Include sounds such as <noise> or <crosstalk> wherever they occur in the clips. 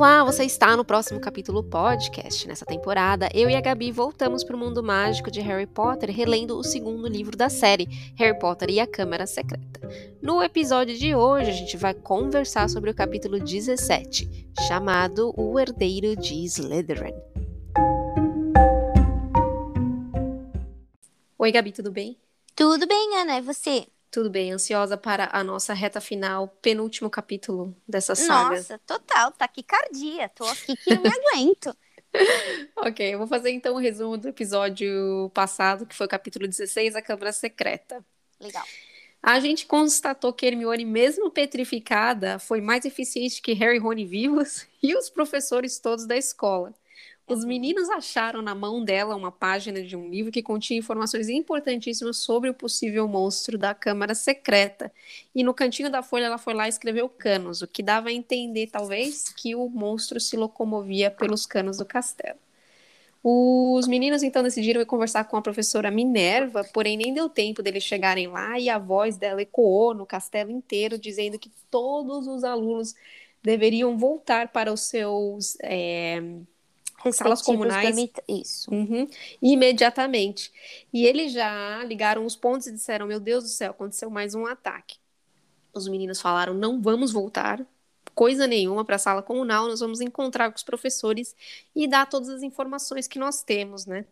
Olá, você está no próximo capítulo podcast. Nessa temporada, eu e a Gabi voltamos para o mundo mágico de Harry Potter, relendo o segundo livro da série, Harry Potter e a Câmara Secreta. No episódio de hoje, a gente vai conversar sobre o capítulo 17, chamado O Herdeiro de Slytherin. Oi, Gabi, tudo bem? Tudo bem, Ana, e você? Tudo bem, ansiosa para a nossa reta final, penúltimo capítulo dessa saga. Nossa, total, taquicardia. Tô aqui que não me aguento. <laughs> ok, eu vou fazer então o um resumo do episódio passado, que foi o capítulo 16, a Câmara Secreta. Legal. A gente constatou que Hermione, mesmo petrificada, foi mais eficiente que Harry e Rony vivos <laughs> e os professores todos da escola. Os meninos acharam na mão dela uma página de um livro que continha informações importantíssimas sobre o possível monstro da Câmara Secreta. E no cantinho da folha ela foi lá e escreveu canos, o que dava a entender, talvez, que o monstro se locomovia pelos canos do castelo. Os meninos então decidiram ir conversar com a professora Minerva, porém nem deu tempo deles chegarem lá e a voz dela ecoou no castelo inteiro, dizendo que todos os alunos deveriam voltar para os seus. É salas comunais. Isso. Uhum, imediatamente. E eles já ligaram os pontos e disseram: Meu Deus do céu, aconteceu mais um ataque. Os meninos falaram: Não vamos voltar, coisa nenhuma, para a sala comunal, nós vamos encontrar com os professores e dar todas as informações que nós temos, né?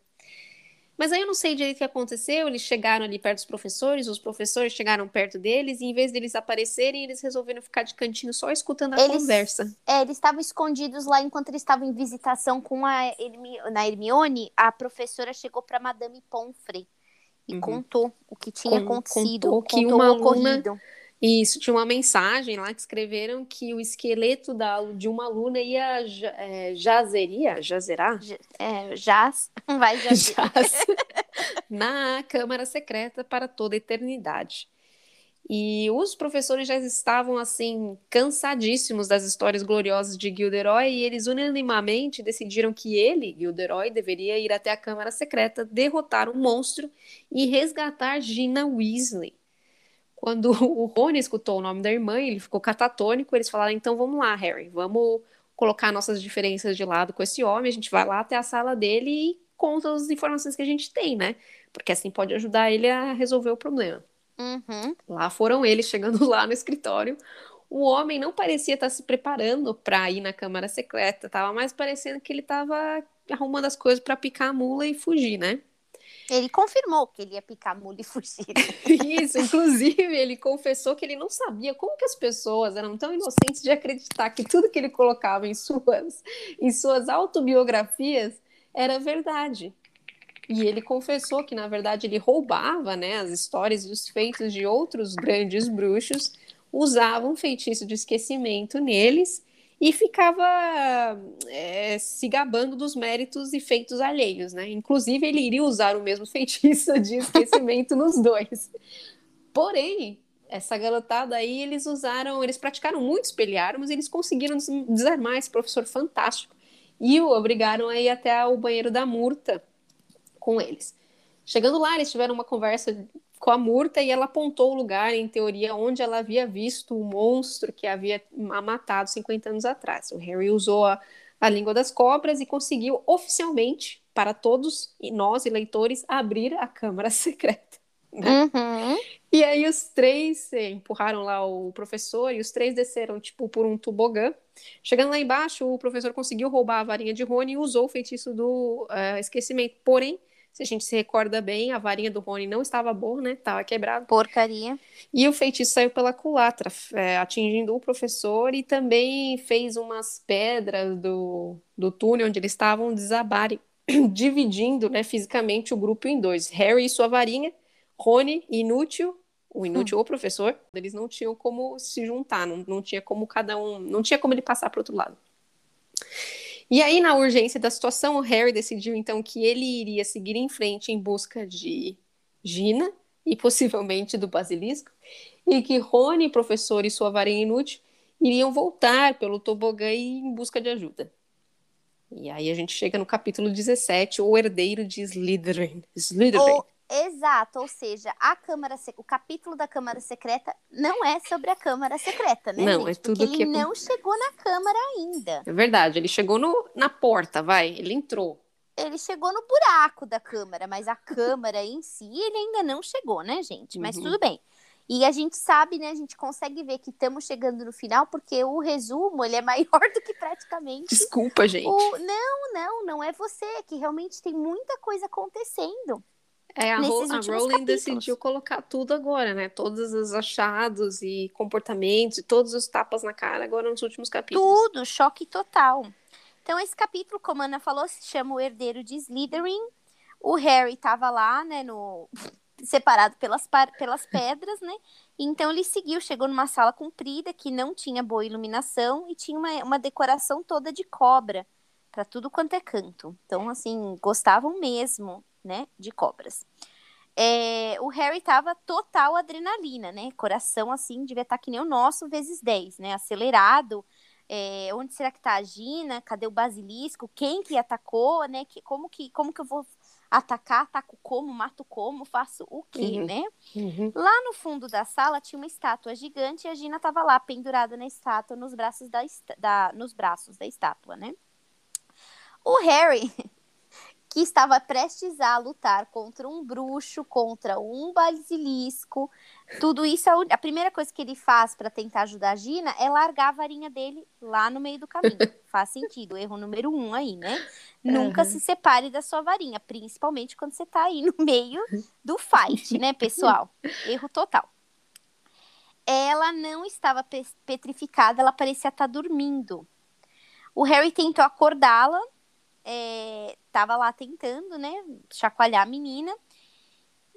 Mas aí eu não sei direito o que aconteceu. Eles chegaram ali perto dos professores, os professores chegaram perto deles, e em vez deles aparecerem, eles resolveram ficar de cantinho só escutando a eles, conversa. É, eles estavam escondidos lá enquanto eles estavam em visitação com a Hermione, na Hermione. A professora chegou para Madame Pomfrey e uhum. contou o que tinha com, acontecido, contou que uma aluna isso, tinha uma mensagem lá que escreveram que o esqueleto da, de uma aluna ia é, jazeria, jazerá? É, jaz, <laughs> vai <laughs> jaz. na Câmara Secreta para toda a eternidade. E os professores já estavam, assim, cansadíssimos das histórias gloriosas de Gilderoy e eles unanimamente decidiram que ele, Gilderoy, deveria ir até a Câmara Secreta, derrotar o monstro e resgatar Gina Weasley. Quando o Rony escutou o nome da irmã, ele ficou catatônico. Eles falaram: então vamos lá, Harry, vamos colocar nossas diferenças de lado com esse homem. A gente vai lá até a sala dele e conta as informações que a gente tem, né? Porque assim pode ajudar ele a resolver o problema. Uhum. Lá foram eles chegando lá no escritório. O homem não parecia estar se preparando para ir na câmara secreta, tava mais parecendo que ele estava arrumando as coisas para picar a mula e fugir, né? Ele confirmou que ele ia picar mula e fugir. <laughs> Isso, inclusive ele confessou que ele não sabia como que as pessoas eram tão inocentes de acreditar que tudo que ele colocava em suas, em suas autobiografias era verdade. E ele confessou que, na verdade, ele roubava né, as histórias e os feitos de outros grandes bruxos, usava um feitiço de esquecimento neles e ficava é, se gabando dos méritos e feitos alheios, né? Inclusive, ele iria usar o mesmo <laughs> feitiço de esquecimento nos dois. Porém, essa garotada aí, eles usaram, eles praticaram muito espelharmos, eles conseguiram desarmar esse professor fantástico e o obrigaram a ir até o banheiro da Murta com eles. Chegando lá, eles tiveram uma conversa com a Murta e ela apontou o lugar, em teoria, onde ela havia visto o monstro que havia matado 50 anos atrás. O Harry usou a, a língua das cobras e conseguiu oficialmente, para todos e nós, eleitores, abrir a Câmara <laughs> Secreta. Né? Uhum. E aí os três eh, empurraram lá o professor e os três desceram, tipo, por um tobogã. Chegando lá embaixo, o professor conseguiu roubar a varinha de Rony e usou o feitiço do uh, esquecimento. Porém, se a gente se recorda bem, a varinha do Rony não estava boa, né? Estava quebrada. Porcaria. E o feitiço saiu pela culatra, é, atingindo o professor e também fez umas pedras do, do túnel onde eles estavam desabarem, <clears throat> dividindo né, fisicamente o grupo em dois. Harry e sua varinha, Rony, inútil, o inútil hum. ou o professor, eles não tinham como se juntar, não, não tinha como cada um, não tinha como ele passar para outro lado. E aí, na urgência da situação, o Harry decidiu então que ele iria seguir em frente em busca de Gina e possivelmente do basilisco, e que Rony, professor e sua varinha inútil iriam voltar pelo tobogã em busca de ajuda. E aí a gente chega no capítulo 17, o herdeiro de Slytherin. Slytherin. O Exato, ou seja, a Câmara o capítulo da Câmara Secreta não é sobre a Câmara Secreta, né? Não, gente? é tudo Porque que ele não chegou na Câmara ainda. É verdade, ele chegou no, na porta, vai, ele entrou. Ele chegou no buraco da Câmara, mas a Câmara em si ele ainda não chegou, né, gente? Mas Uhum. tudo bem. E a gente sabe, né? A gente consegue ver que estamos chegando no final, porque o resumo ele é maior do que praticamente Desculpa, gente. o. Não, não, não é você, é que realmente tem muita coisa acontecendo. É, a, Ro- a Rowling capítulos. decidiu colocar tudo agora, né? Todos os achados e comportamentos e todos os tapas na cara agora nos últimos capítulos. Tudo, choque total. Então, esse capítulo, como a Ana falou, se chama O Herdeiro de Slytherin. O Harry estava lá, né, no... separado pelas, par- pelas <laughs> pedras, né? Então, ele seguiu, chegou numa sala comprida que não tinha boa iluminação e tinha uma, uma decoração toda de cobra para tudo quanto é canto. Então, assim, gostavam mesmo, né, de cobras. É, o Harry tava total adrenalina, né? Coração, assim, devia estar que nem o nosso, vezes 10, né? Acelerado. É, onde será que tá a Gina? Cadê o basilisco? Quem que atacou, né? Que, como, que, como que eu vou atacar? Ataco como? Mato como? Faço o quê, Uhum. né? Uhum. Lá no fundo da sala tinha uma estátua gigante e a Gina estava lá, pendurada na estátua, nos braços da, da- nos braços da estátua, né? O Harry, <laughs> que estava prestes a lutar contra um bruxo, contra um basilisco, tudo isso, a, primeira coisa que ele faz para tentar ajudar a Gina é largar a varinha dele lá no meio do caminho. <laughs> faz sentido, erro número um aí, né? Nunca Uhum. se separe da sua varinha, principalmente quando você tá aí no meio do fight, né, pessoal? Erro total. Ela não estava pe- petrificada, ela parecia estar dormindo. O Harry tentou acordá-la, é, tava lá tentando, né, chacoalhar a menina.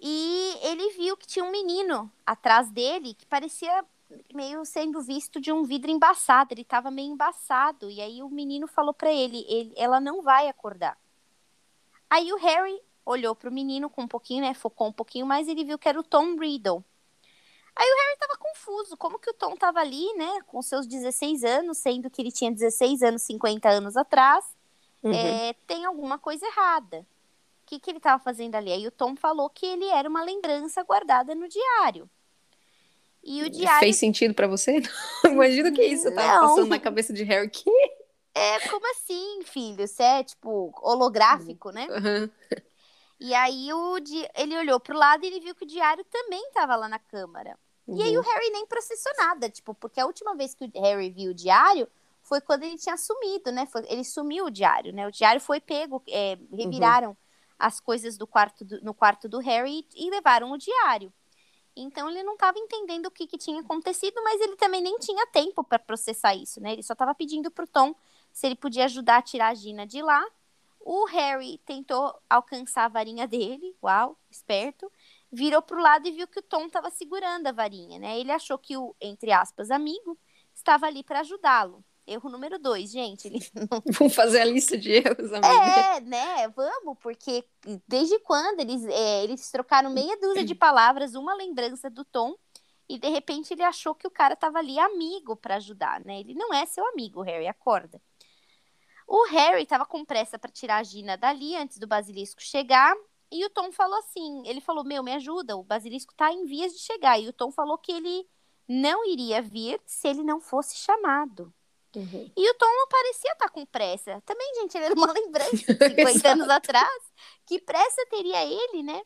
E ele viu que tinha um menino atrás dele que parecia meio sendo visto de um vidro embaçado. Ele tava meio embaçado. E aí o menino falou para ele, ele: ela não vai acordar. Aí o Harry olhou pro menino com um pouquinho, né? Focou um pouquinho mais ele viu que era o Tom Riddle. Aí o Harry tava confuso, como que o Tom tava ali, né, com seus 16 anos, sendo que ele tinha 16 anos, 50 anos atrás, Uhum. é, tem alguma coisa errada. O que, que ele tava fazendo ali? Aí o Tom falou que ele era uma lembrança guardada no diário. E o diário Fez sentido pra você? <laughs> Imagina o que isso tava Não. passando na cabeça de Harry. Que? é como assim, filho? Você é tipo holográfico, né? Uhum. E aí o di... ele olhou pro lado e ele viu que o diário também tava lá na câmara. E aí o Harry nem processou nada, tipo, porque a última vez que o Harry viu o diário foi quando ele tinha sumido, né? Foi- ele sumiu o diário, né? O diário foi pego, é, reviraram as coisas do quarto do- no quarto do Harry e levaram o diário. Então ele não estava entendendo o que, que tinha acontecido, mas ele também nem tinha tempo para processar isso, né? Ele só estava pedindo pro Tom se ele podia ajudar a tirar a Gina de lá. O Harry tentou alcançar a varinha dele, uau, esperto. Virou pro lado e viu que o Tom estava segurando a varinha, né? Ele achou que o, entre aspas, amigo estava ali para ajudá-lo. Erro número dois, gente. Ele <laughs> Vamos fazer a lista de erros, amiga. é, né? Vamos, porque desde quando eles, é, eles trocaram meia dúzia de palavras, uma lembrança do Tom, e de repente ele achou que o cara tava ali amigo para ajudar, né? Ele não é seu amigo, Harry, acorda. O Harry tava com pressa para tirar a Gina dali antes do basilisco chegar, e o Tom falou assim: ele falou, meu, me ajuda, o basilisco tá em vias de chegar. E o Tom falou que ele não iria vir se ele não fosse chamado. Uhum. E o Tom não parecia estar com pressa. Também, gente, ele era uma <laughs> lembrança de 50 anos atrás. Que pressa teria ele, né?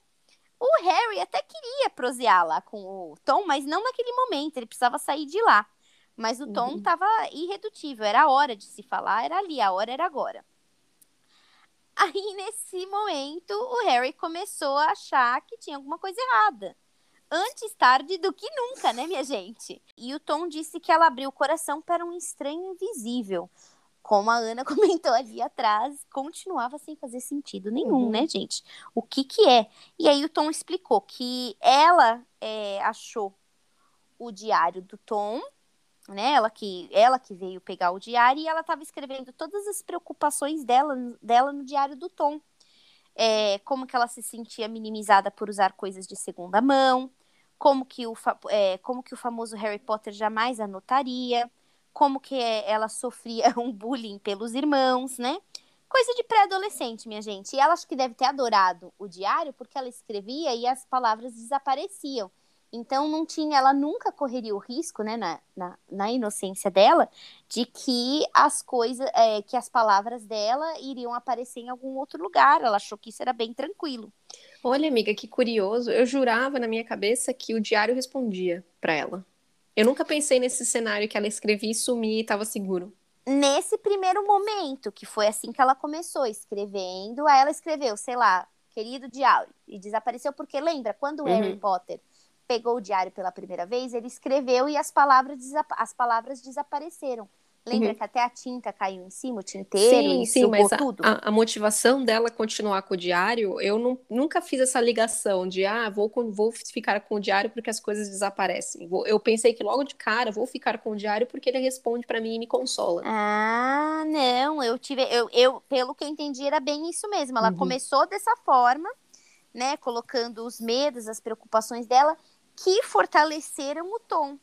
O Harry até queria prosear lá com o Tom, mas não naquele momento. Ele precisava sair de lá. Mas o Tom Uhum. estava irredutível. Era a hora de se falar, era ali, a hora era agora. Aí, nesse momento, o Harry começou a achar que tinha alguma coisa errada. Antes tarde do que nunca, né, minha gente? E o Tom disse que ela abriu o coração para um estranho invisível. Como a Ana <laughs> comentou ali atrás, continuava sem fazer sentido nenhum, Uhum. né, gente? O que que é? E aí o Tom explicou que ela é, achou o diário do Tom, né? Ela que, ela que veio pegar o diário e ela estava escrevendo todas as preocupações dela, dela no diário do Tom. É, como que ela se sentia minimizada por usar coisas de segunda mão, como que o, é, como que o famoso Harry Potter jamais anotaria, como que é, ela sofria <laughs> um bullying pelos irmãos, né? Coisa de pré-adolescente, minha gente. E ela acho que deve ter adorado o diário porque ela escrevia e as palavras desapareciam. Então não tinha, ela nunca correria o risco, né, na, na, na inocência dela, de que as coisas, é, que as palavras dela iriam aparecer em algum outro lugar. Ela achou que isso era bem tranquilo. Olha, amiga, que curioso. Eu jurava na minha cabeça que o diário respondia para ela. Eu nunca pensei nesse cenário que ela escrevia e sumia e estava seguro nesse primeiro momento, que foi assim que ela começou escrevendo, aí ela escreveu, sei lá, querido diário, e desapareceu porque lembra quando o uhum. Harry Potter pegou o diário pela primeira vez, ele escreveu e as palavras, as palavras desapareceram. Lembra uhum. que até a tinta caiu em cima, o tinteiro, sim, e sim, mas tudo? A, a, motivação dela continuar com o diário, eu não, nunca fiz essa ligação de, ah, vou, vou ficar com o diário porque as coisas desaparecem. Vou, eu pensei que logo de cara, vou ficar com o diário porque ele responde para mim e me consola. Ah, não, eu tive, eu, eu pelo que eu entendi, era bem isso mesmo. Ela uhum. começou dessa forma, né, colocando os medos, as preocupações dela, que fortaleceram o tom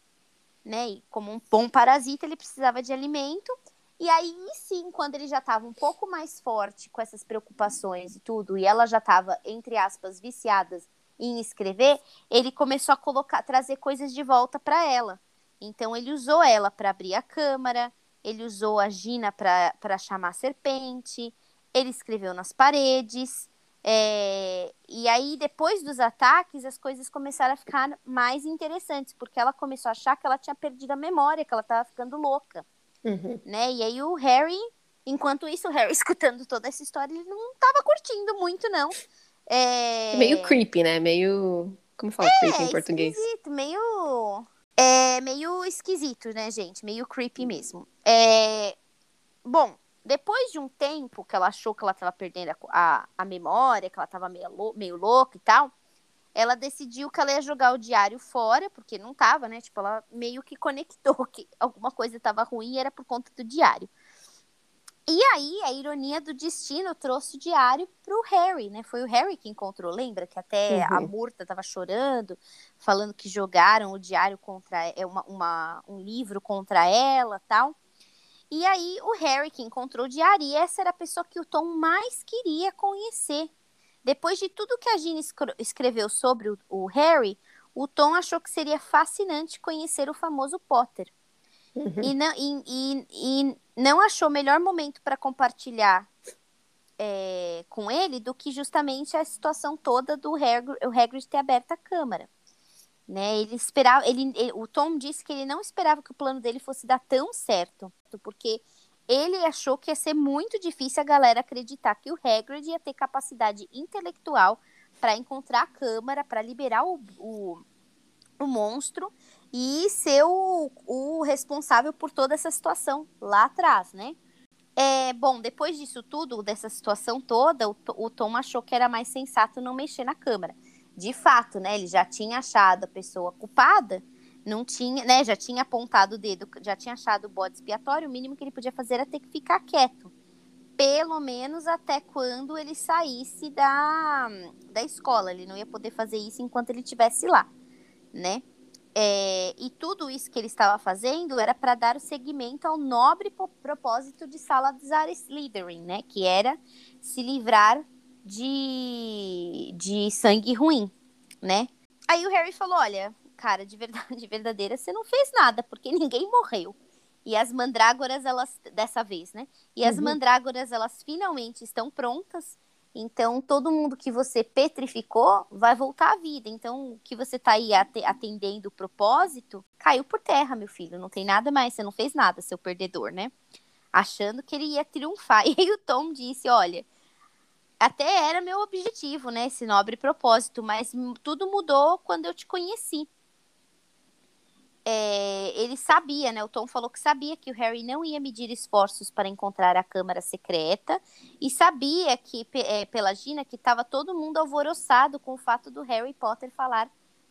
né? E como um bom parasita, ele precisava de alimento. E aí, sim, quando ele já estava um pouco mais forte com essas preocupações e tudo, e ela já estava, entre aspas, viciadas em escrever, ele começou a colocar, trazer coisas de volta para ela. Então, ele usou ela para abrir a câmara, ele usou a Gina para chamar a serpente, ele escreveu nas paredes, é, e aí, depois dos ataques, as coisas começaram a ficar mais interessantes, porque ela começou a achar que ela tinha perdido a memória, que ela estava ficando louca. Uhum. Né? E aí o Harry, enquanto isso, o Harry <laughs> escutando toda essa história, ele não estava curtindo muito, não. É... Meio creepy, né? Meio. Como fala é, creepy em português? Esquisito, meio. É meio esquisito, né, gente? Meio creepy mesmo. É... Bom, depois de um tempo que ela achou que ela estava perdendo a, a, a, memória, que ela estava meio, meio louca e tal, ela decidiu que ela ia jogar o diário fora, porque não estava, né? Tipo, ela meio que conectou <laughs> que alguma coisa estava ruim e era por conta do diário. E aí, a ironia do destino trouxe o diário para o Harry, né? Foi o Harry que encontrou, lembra? Que até uhum. a Murta estava chorando, falando que jogaram o diário contra é uma, uma, um livro contra ela tal. E aí o Harry que encontrou o diário, e essa era a pessoa que o Tom mais queria conhecer. Depois de tudo que a Gina escreveu sobre o, o Harry, o Tom achou que seria fascinante conhecer o famoso Potter. Uhum. E, não, e, e, e, não achou melhor momento para compartilhar é, com ele do que justamente a situação toda do Hagrid, o Hagrid ter aberto a câmara. Né? Ele esperava, ele, ele, o Tom disse que ele não esperava que o plano dele fosse dar tão certo, porque ele achou que ia ser muito difícil a galera acreditar que o Hagrid ia ter capacidade intelectual para encontrar a câmara, para liberar o, o, o, monstro e ser o, o responsável por toda essa situação lá atrás, né? É, bom, depois disso tudo, dessa situação toda, o, o Tom achou que era mais sensato não mexer na câmara de fato, né, ele já tinha achado a pessoa culpada, não tinha, né, já tinha apontado o dedo, já tinha achado o bode expiatório, o mínimo que ele podia fazer era ter que ficar quieto. Pelo menos até quando ele saísse da, da escola. Ele não ia poder fazer isso enquanto ele estivesse lá, né? É, e tudo isso que ele estava fazendo era para dar o seguimento ao nobre propósito de Salazar Slytherin, né? Que era se livrar de, de sangue ruim, né? Aí o Harry falou: Olha, cara, de verdade, <laughs> verdadeira, você não fez nada, porque ninguém morreu. E as mandrágoras, elas, dessa vez, né? E as uhum. mandrágoras, elas finalmente estão prontas. Então, todo mundo que você petrificou vai voltar à vida. Então, o que você tá aí atendendo o propósito, caiu por terra, meu filho. Não tem nada mais, você não fez nada, seu perdedor, né? Achando que ele ia triunfar. <laughs> E aí o Tom disse: Olha, até era meu objetivo, né? Esse nobre propósito, mas tudo mudou quando eu te conheci. É, ele sabia, né? O Tom falou que sabia que o Harry não ia medir esforços para encontrar a câmara secreta e sabia que, é, pela Gina, que estava todo mundo alvoroçado com o fato do Harry Potter falar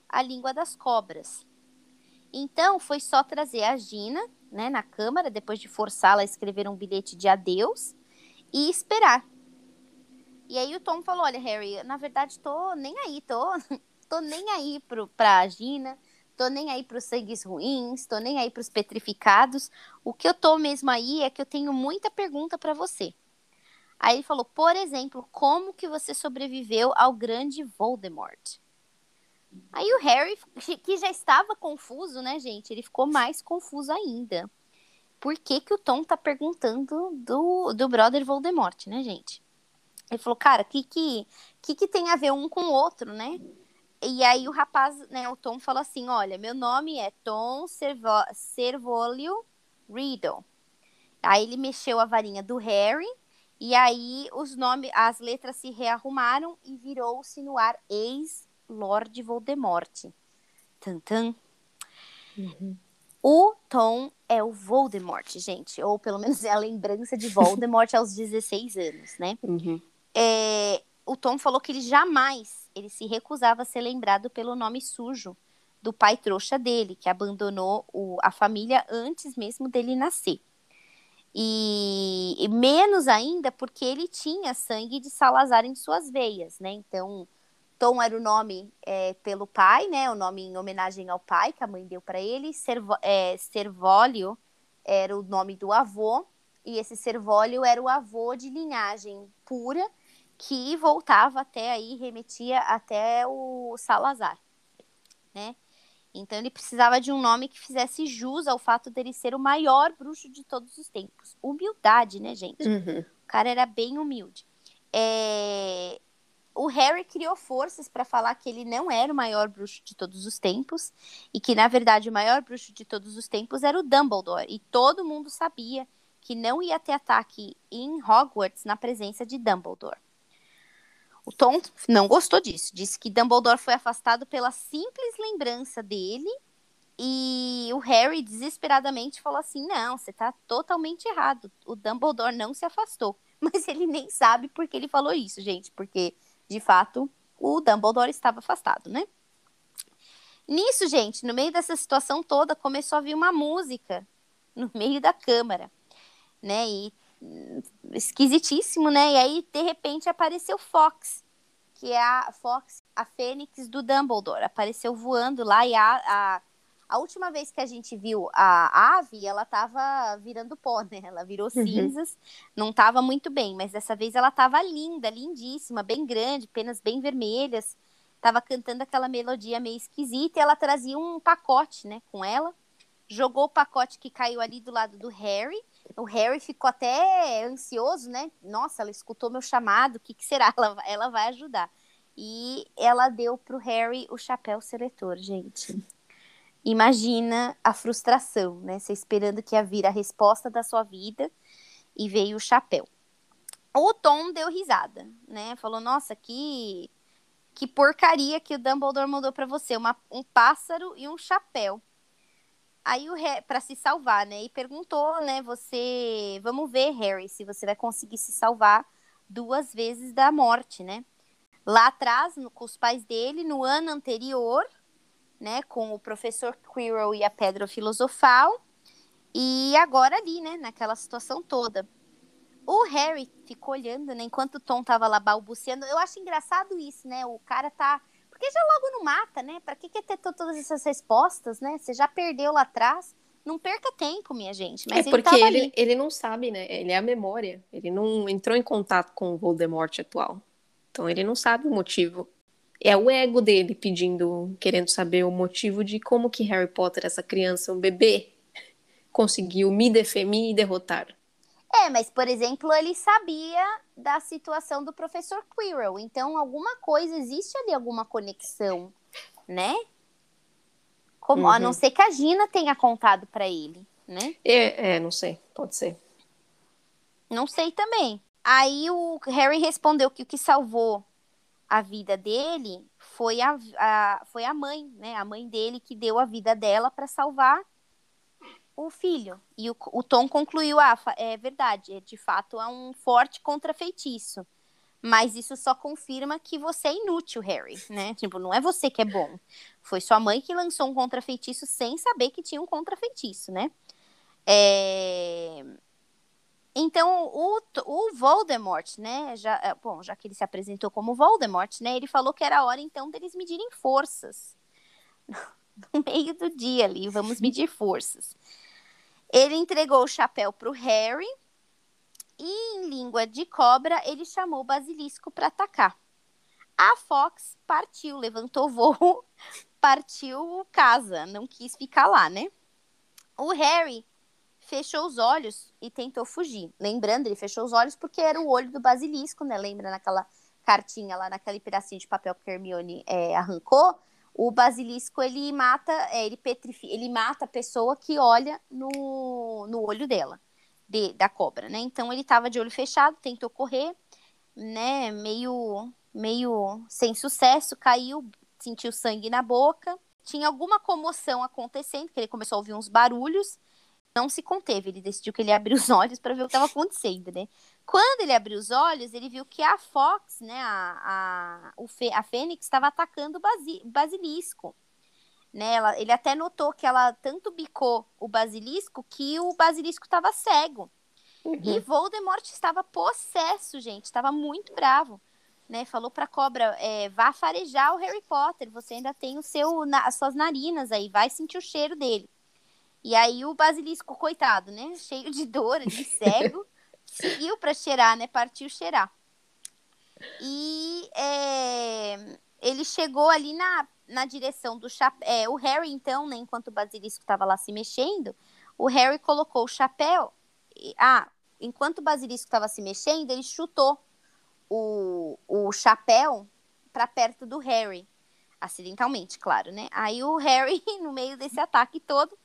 a língua das cobras. Então, foi só trazer a Gina, né, na câmara, depois de forçá-la a escrever um bilhete de adeus e esperar e aí o Tom falou: Olha, Harry, na verdade tô nem aí, tô, <laughs> tô nem aí pro, pra Gina, tô nem aí pros sangues ruins, tô nem aí pros petrificados. O que eu tô mesmo aí é que eu tenho muita pergunta para você. Aí ele falou, por exemplo, como que você sobreviveu ao grande Voldemort? Aí o Harry, <laughs> que já estava confuso, né, gente? Ele ficou mais confuso ainda. Por que, que o Tom tá perguntando do, do brother Voldemort, né, gente? Ele falou, cara, o que que, que que tem a ver um com o outro, né? E aí o rapaz, né, o Tom falou assim, olha, meu nome é Tom Servo Servolio Riddle. Aí ele mexeu a varinha do Harry e aí os nomes, as letras se rearrumaram e virou-se no ar ex-Lord Voldemort. Tantan. Uhum. O Tom é o Voldemort, gente. Ou pelo menos é a lembrança de Voldemort aos 16 anos, né? Uhum. É, o Tom falou que ele jamais, ele se recusava a ser lembrado pelo nome sujo do pai trouxa dele, que abandonou o, a família antes mesmo dele nascer. E, e, menos ainda porque ele tinha sangue de Salazar em suas veias, né? Então, Tom era o nome é, pelo pai, né? O nome em homenagem ao pai que a mãe deu para ele. Servo, é, Servólio era o nome do avô e esse Servólio era o avô de linhagem pura que voltava até aí, remetia até o Salazar, né? Então ele precisava de um nome que fizesse jus ao fato dele ser o maior bruxo de todos os tempos. Humildade, né, gente? Uhum. O cara era bem humilde. É... O Harry criou forças para falar que ele não era o maior bruxo de todos os tempos e que, na verdade, o maior bruxo de todos os tempos era o Dumbledore. E todo mundo sabia que não ia ter ataque em Hogwarts na presença de Dumbledore. O Tom não gostou disso. Disse que Dumbledore foi afastado pela simples lembrança dele. E o Harry desesperadamente falou assim: Não, você tá totalmente errado. O Dumbledore não se afastou. <laughs> Mas ele nem sabe por que ele falou isso, gente. Porque, de fato, o Dumbledore estava afastado, né? Nisso, gente, no meio dessa situação toda, começou a vir uma música no meio da câmara, né? E esquisitíssimo, né? E aí, de repente, apareceu Fox, que é a Fox, a fênix do Dumbledore. Apareceu voando lá e a, a, a última vez que a gente viu a ave, ela tava virando pó, né? Ela virou uhum. cinzas, não tava muito bem, mas dessa vez ela tava linda, lindíssima, bem grande, penas bem vermelhas. Tava cantando aquela melodia meio esquisita e ela trazia um pacote, né, com ela. Jogou o pacote que caiu ali do lado do Harry o Harry ficou até ansioso, né? Nossa, ela escutou meu chamado, o que, que será? <laughs> Ela, ela vai ajudar. E ela deu pro Harry o chapéu seletor, gente. Imagina a frustração, né? Você esperando que ia vir a resposta da sua vida e veio o chapéu. O Tom deu risada, né? Falou: Nossa, que, que porcaria que o Dumbledore mandou para você. Uma, um pássaro e um chapéu. Aí o para se salvar, né? E perguntou, né? Você, vamos ver, Harry, se você vai conseguir se salvar duas vezes da morte, né? Lá atrás, no, com os pais dele, no ano anterior, né? Com o professor Quirrell e a Pedra Filosofal. E agora ali, né? Naquela situação toda. O Harry ficou olhando, né? Enquanto o Tom tava lá balbuciando. Eu acho engraçado isso, né? O cara tá porque já logo não mata, né? Para que, que ter todas essas respostas, né? Você já perdeu lá atrás. Não perca tempo, minha gente. Mas é porque ele, ele, ele, não sabe, né? Ele é a memória. Ele não entrou em contato com o Voldemort atual. Então ele não sabe o motivo. É o ego dele pedindo, querendo saber o motivo de como que Harry Potter, essa criança, um bebê, conseguiu me, me derrotar. É, mas, por exemplo, ele sabia da situação do professor Quirrell. Então, alguma coisa, existe ali alguma conexão, né? Como, uhum. A não uhum. ser que a Gina tenha contado para ele, né? É, é, não sei, pode ser. Não sei também. Aí o Harry respondeu que o que salvou a vida dele foi a, a, foi a mãe, né? A mãe dele que deu a vida dela para salvar o filho. E o, o Tom concluiu: ah, é verdade, é, de fato é um forte contrafeitiço. Mas isso só confirma que você é inútil, Harry, né? Tipo, não é você que é bom. Foi sua mãe que lançou um contrafeitiço sem saber que tinha um contrafeitiço, né? É... Então, o, o Voldemort, né? Já, é, bom, já que ele se apresentou como Voldemort, né? Ele falou que era hora, então, deles medirem forças. <laughs> No meio do dia ali, vamos medir forças. Ele entregou o chapéu para o Harry E em língua de cobra, ele chamou o basilisco para atacar. A Fox partiu, levantou voo, <laughs> partiu casa, não quis ficar lá, né? O Harry fechou os olhos e tentou fugir. Lembrando, ele fechou os olhos porque era o olho do basilisco, né? Lembra naquela cartinha lá, naquele pedacinho de papel que Hermione é, arrancou? O basilisco, ele mata, é, ele petrifica, ele mata a pessoa que olha no, no olho dela, de, da cobra, né? Então ele tava de olho fechado, tentou correr, né? Meio, meio sem sucesso, caiu, sentiu sangue na boca. Tinha alguma comoção acontecendo, que ele começou a ouvir uns barulhos, não se conteve, ele decidiu que ele abriu os olhos para ver o que estava acontecendo, né? Quando ele abriu os olhos, ele viu que a Fox, né, a, a, o Fê, a Fênix, estava atacando o basi, basilisco. Né? Ela, ele até notou que ela tanto bicou o basilisco que o basilisco estava cego. Uhum. E Voldemort estava possesso, gente, estava muito bravo. Né, falou para a cobra, é, vá farejar o Harry Potter, você ainda tem o seu, na, as suas narinas aí, vai sentir o cheiro dele. E aí o basilisco, coitado, né, cheio de dor, de <laughs> cego, seguiu para cheirar, né? Partiu cheirar. E é, ele chegou ali na, na direção do chapéu. É, o Harry, então, né, enquanto o basilisco estava lá se mexendo, o Harry colocou o chapéu. E, ah, enquanto o basilisco estava se mexendo, ele chutou o, o chapéu para perto do Harry. Acidentalmente, claro, né? Aí o Harry, <laughs> no meio desse ataque todo,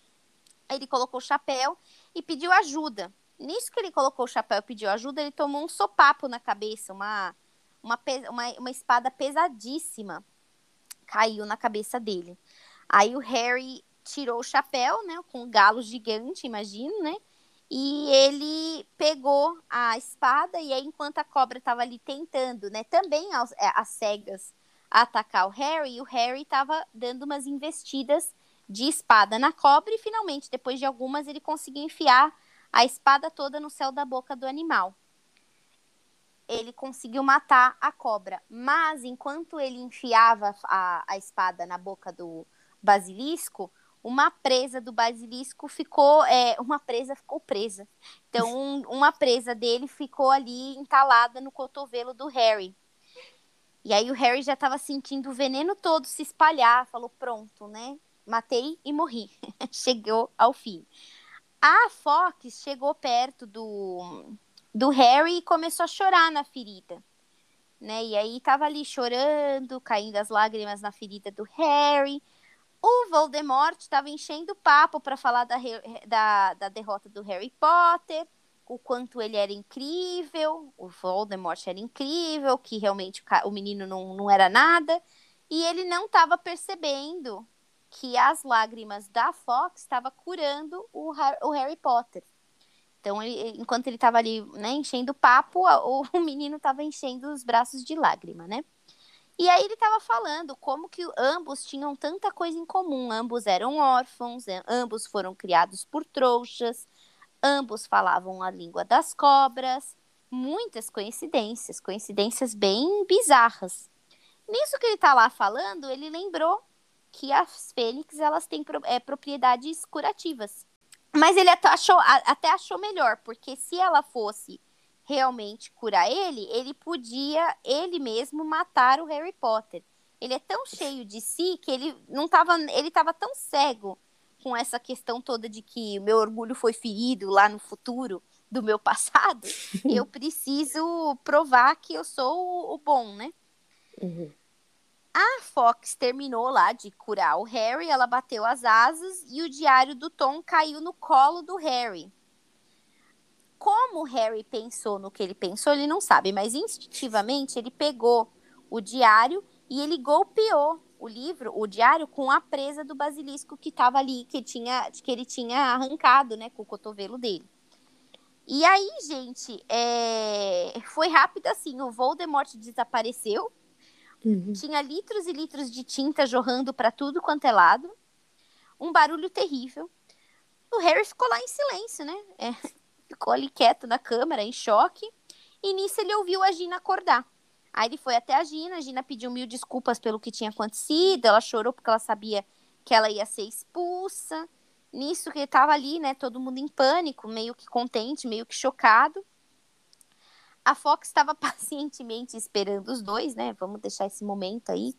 ele colocou o chapéu e pediu ajuda. Nisso que ele colocou o chapéu e pediu ajuda, ele tomou um sopapo na cabeça, uma, uma, uma, uma espada pesadíssima caiu na cabeça dele. Aí o Harry tirou o chapéu, né, com um galo gigante, imagino, né? E ele pegou a espada e aí enquanto a cobra estava ali tentando, né, também às, é, cegas atacar o Harry, o Harry estava dando umas investidas de espada na cobra e finalmente, depois de algumas, ele conseguiu enfiar a espada toda no céu da boca do animal. Ele conseguiu matar a cobra, mas enquanto ele enfiava a, a espada na boca do basilisco, uma presa do basilisco ficou, é, uma presa ficou presa. Então, um, uma presa dele ficou ali entalada no cotovelo do Harry. E aí o Harry já estava sentindo o veneno todo se espalhar, falou: pronto, né? Matei e morri. <laughs> Chegou ao fim. A Fox chegou perto do, do Harry e começou a chorar na ferida. Né? E aí tava ali chorando, caindo as lágrimas na ferida do Harry. O Voldemort estava enchendo papo para falar da, da, da derrota do Harry Potter, o quanto ele era incrível, o Voldemort era incrível, que realmente o menino não, não era nada. E ele não estava percebendo que as lágrimas da Fox estava curando o, o, Harry Potter. Então, ele, enquanto ele estava ali, né, enchendo papo, o, <laughs> o menino estava enchendo os braços de lágrima, né? E aí ele estava falando como que ambos tinham tanta coisa em comum. Ambos eram órfãos, é, ambos foram criados por trouxas, ambos falavam a língua das cobras. Muitas coincidências, coincidências bem bizarras. Nisso que ele está lá falando, ele lembrou que as fênix elas têm é, propriedades curativas. Mas ele até achou, até achou melhor, porque se ela fosse realmente curar ele, ele podia ele mesmo matar o Harry Potter. Ele é tão cheio de si que ele não tava, ele estava tão cego com essa questão toda de que o meu orgulho foi ferido lá no futuro do meu passado. <laughs> eu preciso provar que eu sou o bom, né? Uhum. A Fox terminou lá de curar o Harry, ela bateu as asas e o diário do Tom caiu no colo do Harry. Como o Harry pensou no que ele pensou, ele não sabe, mas instintivamente ele pegou o diário e ele golpeou o livro, o diário, com a presa do basilisco que estava ali, que, tinha, que ele tinha arrancado, né, com o cotovelo dele. E aí, gente, é... foi rápido assim, o Voldemort desapareceu, Uhum. Tinha litros e litros de tinta jorrando para tudo quanto é lado. Um barulho terrível. O Harry ficou lá em silêncio, né? É, <laughs> ficou ali quieto na câmara, em choque. E nisso ele ouviu a Gina acordar. Aí ele foi até a Gina, a Gina pediu mil desculpas pelo que tinha acontecido, ela chorou porque ela sabia que ela ia ser expulsa. Nisso que ele tava ali, né, todo mundo em pânico, meio que contente, meio que chocado. A Fox estava <laughs> pacientemente esperando os dois, né? Vamos deixar esse momento aí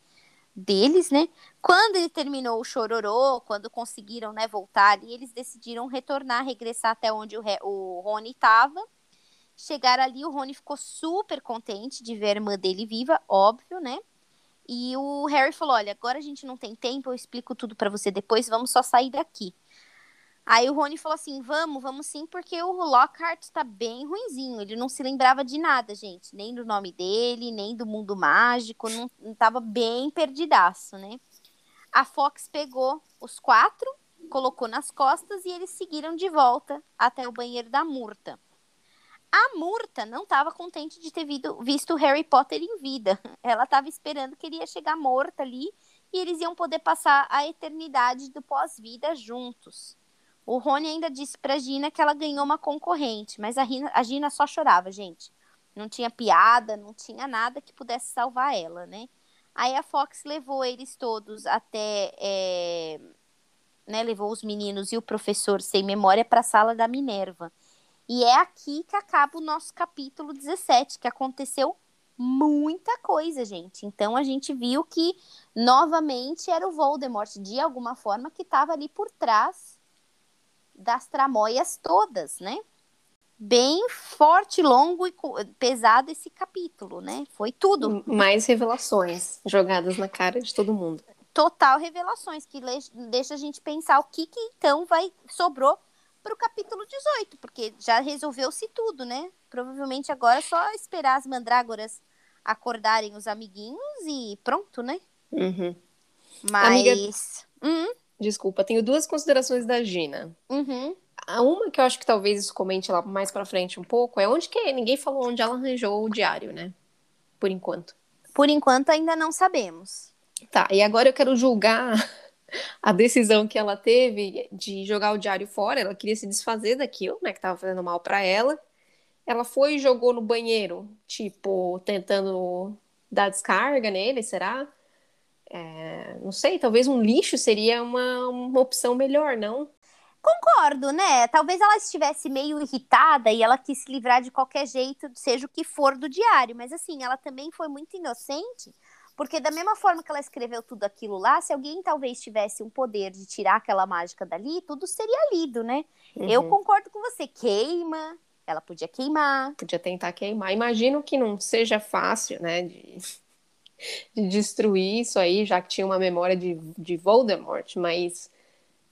deles, né? Quando ele terminou o chororô, quando conseguiram, né, voltar, e eles decidiram retornar, regressar até onde o, o Rony estava. Chegar ali, o Rony ficou super contente de ver a irmã dele viva, óbvio, né? E o Harry falou: Olha, agora a gente não tem tempo, eu explico tudo para você depois, vamos só sair daqui. Aí o Rony falou assim: vamos, vamos sim, porque o Lockhart tá bem ruinzinho. Ele não se lembrava de nada, gente. Nem do nome dele, nem do mundo mágico. Não, não tava bem perdidaço, né? A Fox pegou os quatro, colocou nas costas e eles seguiram de volta até o banheiro da Murta. A Murta não estava contente de ter visto o Harry Potter em vida. <laughs> Ela estava esperando que ele ia chegar morta ali e eles iam poder passar a eternidade do pós-vida juntos. O Rony ainda disse pra Gina que ela ganhou uma concorrente, mas a, Rina, a Gina só chorava, gente. Não tinha piada, não tinha nada que pudesse salvar ela, né? Aí a Fox levou eles todos até. É... Né, levou os meninos e o professor sem memória para a sala da Minerva. E é aqui que acaba o nosso capítulo 17, que aconteceu muita coisa, gente. Então a gente viu que novamente era o Voldemort de alguma forma que estava ali por trás das tramóias todas, né? Bem forte, longo e pesado esse capítulo, né? Foi tudo. Mais revelações jogadas na cara de todo mundo. Total revelações que deixa a gente pensar o que, que então vai sobrou para o capítulo 18, porque já resolveu-se tudo, né? Provavelmente agora é só esperar as mandrágoras acordarem os amiguinhos e pronto, né? Uhum. Mas. Amiga... Hum? Desculpa, tenho duas considerações da Gina. Uhum. A uma que eu acho que talvez isso comente lá mais pra frente um pouco é onde que ninguém falou onde ela arranjou o diário, né? Por enquanto. Por enquanto ainda não sabemos. Tá, e agora eu quero julgar <laughs> a decisão que ela teve de jogar o diário fora. Ela queria se desfazer daquilo, né? Que tava fazendo mal para ela. Ela foi e jogou no banheiro, tipo, tentando dar descarga nele, será? É, não sei, talvez um lixo seria uma, uma opção melhor, não? Concordo, né? Talvez ela estivesse meio irritada e ela quis se livrar de qualquer jeito, seja o que for do diário. Mas assim, ela também foi muito inocente, porque da mesma forma que ela escreveu tudo aquilo lá, se alguém talvez tivesse um poder de tirar aquela mágica dali, tudo seria lido, né? Uhum. Eu concordo com você. Queima, ela podia queimar. Podia tentar queimar. Imagino que não seja fácil, né? De de destruir isso aí, já que tinha uma memória de, de Voldemort, mas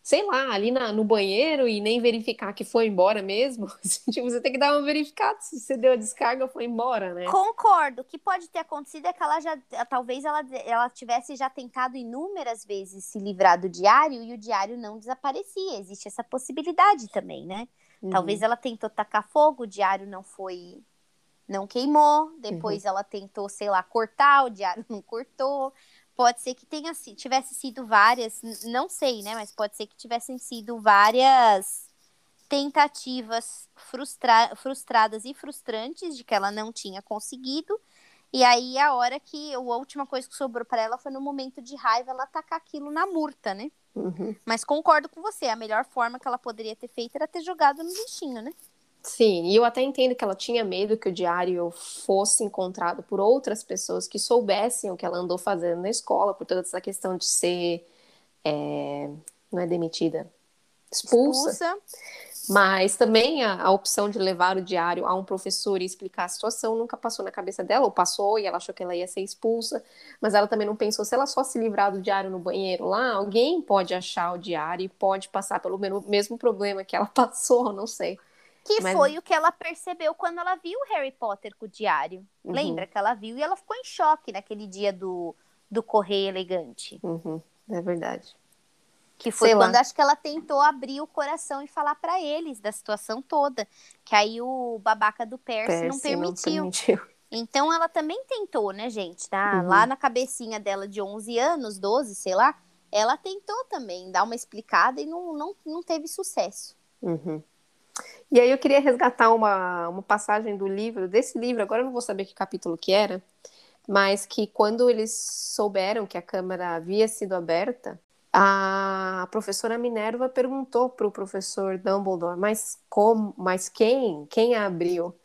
sei lá, ali na, no banheiro e nem verificar que foi embora mesmo. <laughs> tipo, você tem que dar uma verificada se você deu a descarga foi embora, né? Concordo. O que pode ter acontecido é que ela já, talvez ela, ela tivesse já tentado inúmeras vezes se livrar do diário e o diário não desaparecia. Existe essa possibilidade também, né? Uhum. Talvez ela tentou tacar fogo, o diário não foi não queimou, depois uhum. ela tentou, sei lá, cortar, o diário <laughs> não cortou. Pode ser que tenha tivesse sido várias, não sei, né? Mas pode ser que tivessem sido várias tentativas frustra frustradas e frustrantes de que ela não tinha conseguido. E aí a hora que a última coisa que sobrou para ela foi no momento de raiva ela atacar aquilo na murta, né? Uhum. Mas concordo com você, a melhor forma que ela poderia ter feito era ter jogado no lixinho, né? Sim, e eu até entendo que ela tinha medo que o diário fosse encontrado por outras pessoas que soubessem o que ela andou fazendo na escola, por toda essa questão de ser. É, não é demitida? Expulsa. expulsa. Mas também a, a, opção de levar o diário a um professor e explicar a situação nunca passou na cabeça dela, ou passou e ela achou que ela ia ser expulsa, mas ela também não pensou se ela só se livrar do diário no banheiro lá, alguém pode achar o diário e pode passar pelo mesmo problema que ela <laughs> passou, não sei. Que Mas... foi o que ela percebeu quando ela viu o Harry Potter com o diário. Uhum. Lembra que ela viu e ela ficou em choque naquele dia do, do correio elegante. Uhum. É verdade. Que foi Sei quando lá. acho que ela tentou abrir o coração e falar para eles da situação toda. Que aí o babaca do Percy, Percy não, permitiu. não, permitiu. Então ela também tentou, né, gente? Tá? Uhum. Lá na cabecinha dela de 11 anos, 12, sei lá, ela tentou também dar uma explicada e não, não, não teve sucesso. Uhum. E aí eu queria resgatar uma, uma passagem do livro, desse livro, agora eu não vou saber que capítulo que era, mas que quando eles souberam que a câmara havia sido aberta, a professora Minerva perguntou para o professor Dumbledore, mas como, mas quem, quem a abriu?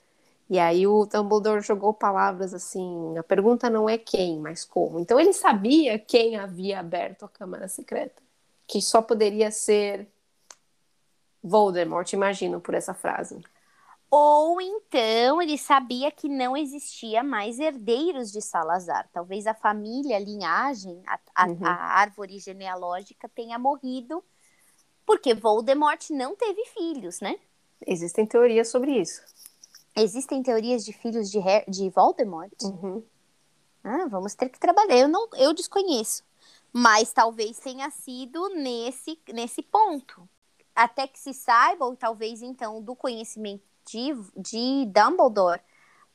E aí o Dumbledore jogou palavras assim: a pergunta não é quem, mas como. Então ele sabia quem havia aberto a Câmara Secreta, que só poderia ser Voldemort, imagino, por essa frase. Ou então ele sabia que não existia mais herdeiros de Salazar. Talvez a família, a linhagem, a, a, uhum. a árvore genealógica tenha morrido porque Voldemort não teve filhos, né? Existem teorias sobre isso. Existem teorias de filhos de, Her de Voldemort? Uhum. Ah, vamos ter que trabalhar. Eu não, eu desconheço, mas talvez tenha sido nesse nesse ponto. Até que se saiba, ou talvez então do conhecimento de, de Dumbledore,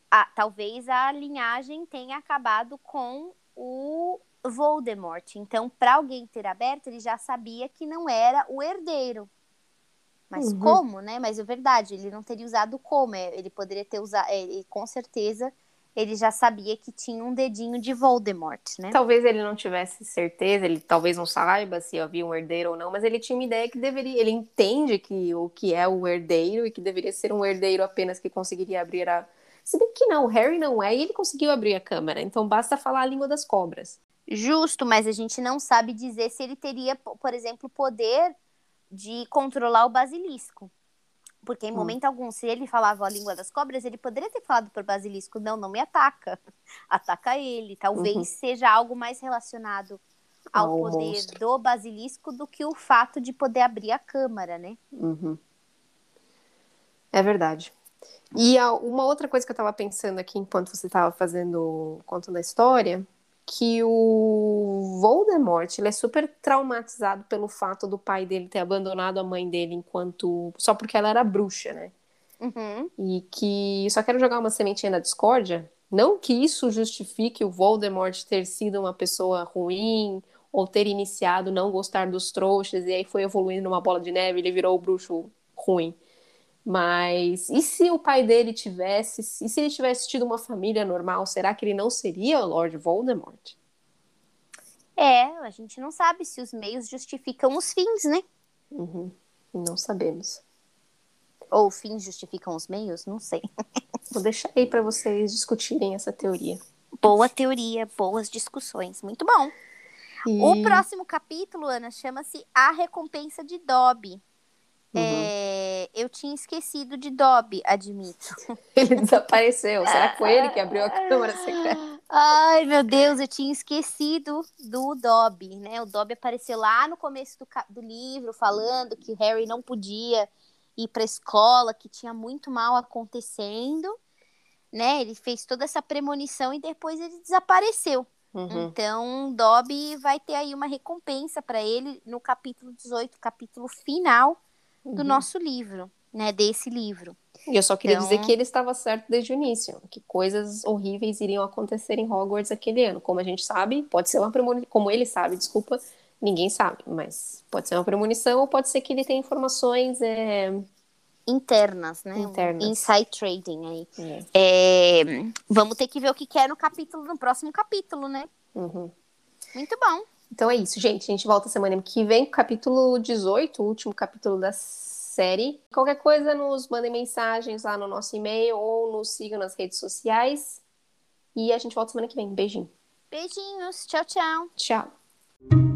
a, talvez a linhagem tenha acabado com o Voldemort. Então, para alguém ter aberto, ele já sabia que não era o herdeiro. Mas uhum. como, né? Mas é verdade, ele não teria usado como. É, ele poderia ter usado. Ele, com certeza, ele já sabia que tinha um dedinho de Voldemort, né? Talvez ele não tivesse certeza, ele talvez não saiba se havia um herdeiro ou não, mas ele tinha uma ideia que deveria. Ele entende que o que é o herdeiro e que deveria ser um herdeiro apenas que conseguiria abrir a. Se bem que não, o Harry não é e ele conseguiu abrir a câmera, então basta falar a língua das cobras. Justo, mas a gente não sabe dizer se ele teria, por exemplo, poder de controlar o basilisco. Porque em hum. momento algum, se ele falava a língua das cobras, ele poderia ter falado para o basilisco: não, não me ataca, <laughs> ataca ele. Talvez uhum. seja algo mais relacionado ao poder monstro. do basilisco do que o fato de poder abrir a câmara, né? Uhum. É verdade. E uma outra coisa que eu estava pensando aqui enquanto você estava fazendo contando a história que o Voldemort ele é super traumatizado pelo fato do pai dele ter abandonado a mãe dele enquanto só porque ela era bruxa, né? Uhum. E que só quero jogar uma sementinha na discórdia. Não que isso justifique o Voldemort ter sido uma pessoa ruim ou ter iniciado não gostar dos trouxas e aí foi evoluindo numa bola de neve e ele virou o bruxo ruim. Mas e se o pai dele tivesse, e se ele tivesse tido uma família normal, será que ele não seria Lord Voldemort? É, a gente não sabe se os meios justificam os fins, né? Uhum. Não sabemos. Ou fins justificam os meios? Não sei. <laughs> Vou deixar aí para vocês discutirem essa teoria. Boa teoria, boas discussões. Muito bom. E... O próximo capítulo, Ana, chama-se A Recompensa de Dobby. Uhum. É, eu tinha esquecido de Dobby, admito. <laughs> Ele desapareceu. Será que foi ele que abriu a câmara secreta? Ai, meu Deus, eu tinha esquecido do Dobby, né? O Dobby apareceu lá no começo do, do livro, falando que Harry não podia ir para a escola, que tinha muito mal acontecendo, né? Ele fez toda essa premonição e depois ele desapareceu. Uhum. Então, Dobby vai ter aí uma recompensa para ele no capítulo 18, capítulo final do uhum. nosso livro, né? Desse livro. E eu só queria então... dizer que ele estava certo desde o início, que coisas horríveis iriam acontecer em Hogwarts aquele ano. Como a gente sabe, pode ser uma premonição, como ele sabe, desculpa, ninguém sabe, mas pode ser uma premonição ou pode ser que ele tenha informações é... internas, né? Internas. Inside trading aí. É. É... Vamos ter que ver o que quer no capítulo, no próximo capítulo, né? Uhum. Muito bom. Então é isso, gente. A gente volta semana que vem com o capítulo 18, o último capítulo da série. Qualquer coisa, nos mandem mensagens lá no nosso e-mail ou nos sigam nas redes sociais. E a gente volta semana que vem. Beijinho. Beijinhos. Tchau, tchau. Tchau.